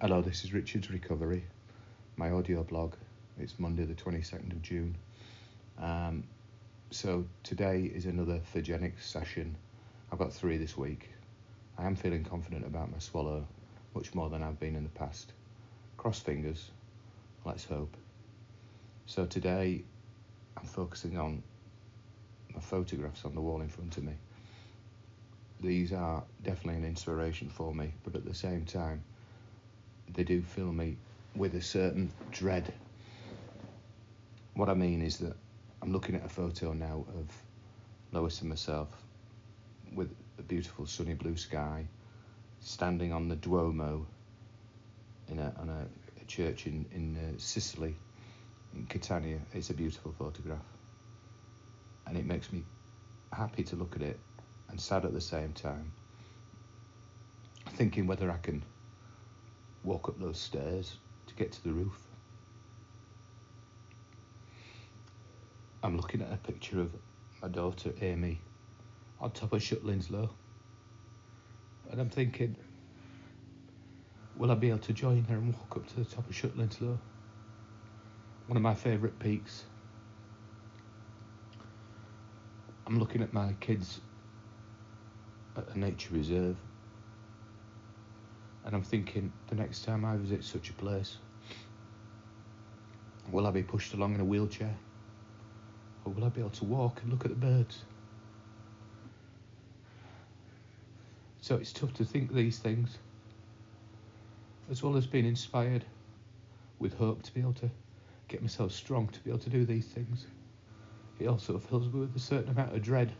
this is Richard's Recovery, my audio blog. It's Monday, the 22nd of June. Um, so today is another Phagenyx session. I've got three this week. I am feeling confident about my swallow, much more than I've been in the past. Cross fingers, let's hope. So today I'm focusing on my photographs on the wall in front of me. These are definitely an inspiration for me, but at the same time, they do fill me with a certain dread. What I mean is that I'm looking at a photo now of Lois and myself with a beautiful sunny blue sky, standing on the Duomo in a, on a, a church in, in uh, Sicily, in Catania. It's a beautiful photograph. And it makes me happy to look at it and sad at the same time, thinking whether I can walk up those stairs to get to the roof. I'm looking at a picture of my daughter Amy on top of Shutlingsloe, and I'm thinking, will I be able to join her and walk up to the top of Shutlingsloe? One of my favourite peaks. I'm looking at my kids at a nature reserve and I'm thinking the next time I visit such a place, will I be pushed along in a wheelchair? Or will I be able to walk and look at the birds? So it's tough to think these things, as well as being inspired with hope to be able to get myself strong to be able to do these things. It also fills me with a certain amount of dread